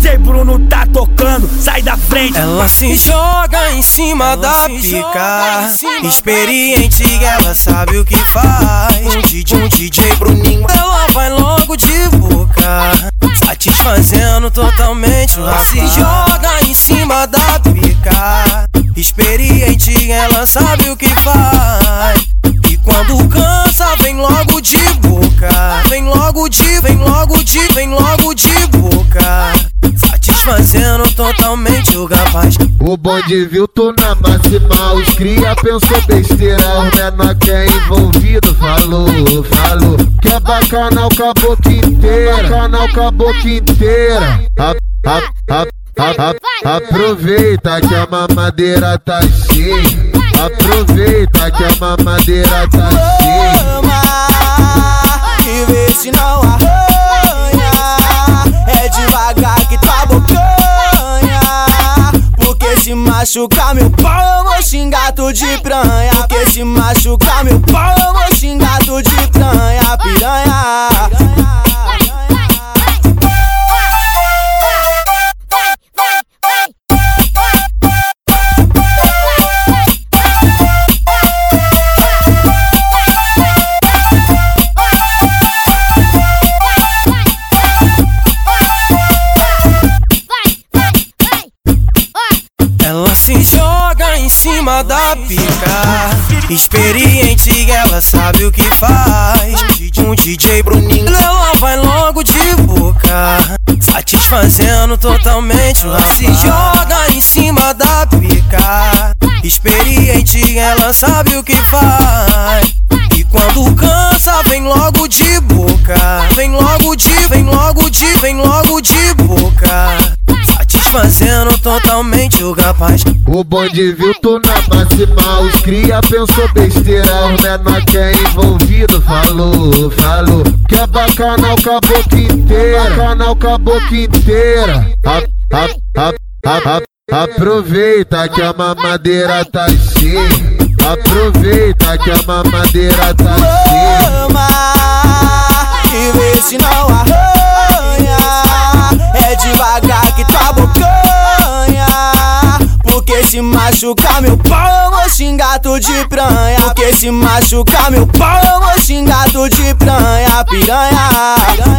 DJ Bruno tá tocando, sai da frente. Ela se joga em cima da pica. Experiente, ela sabe o que faz. Um DJ, um DJ Bruninho, ela vai logo de boca. Satisfazendo totalmente o rapaz. Se joga em cima da pica. Experiente, ela sabe o que faz. E quando cansa, vem logo de boca. Vem logo de, vem logo de, vem logo de boca. Satisfazendo totalmente o rapaz. O bonde viu tu na máxima, os cria pensou besteira, os menor que é envolvido falou, falou. Que é o caboclo inteira, bacana o caboclo inteira. A, a, a, aproveita que a mamadeira tá cheia. Aproveita que a mamadeira tá cheia. Machucar meu pau, eu vou xingar tu de pranha. Porque se machucar meu pau, eu vou xingar tu de Ela se joga em cima da pica. Experiente, ela sabe o que faz. Um DJ Bruninho, ela vai logo de boca. Satisfazendo totalmente rapaz. Se joga em cima da pica. Experiente, ela sabe o que faz. E quando cansa, vem logo de boca. Vem logo de, vem logo de, vem logo de boca. Satisfazendo totalmente o rapaz. O bonde viu tu na máxima, os cria pensou besteira, os menor que é envolvido falou, falou. Que é bacana o caboclo inteira, bacana o caboclo inteira. A, a, a, a, a, aproveita que a mamadeira tá cheia. Aproveita que a mamadeira tá cheia. E vê se não arranha. É devagar que tua machucar meu pau, eu vou xingar tu de pranha. Porque se machucar meu pau, eu vou xingar tu de piranha. piranha, piranha.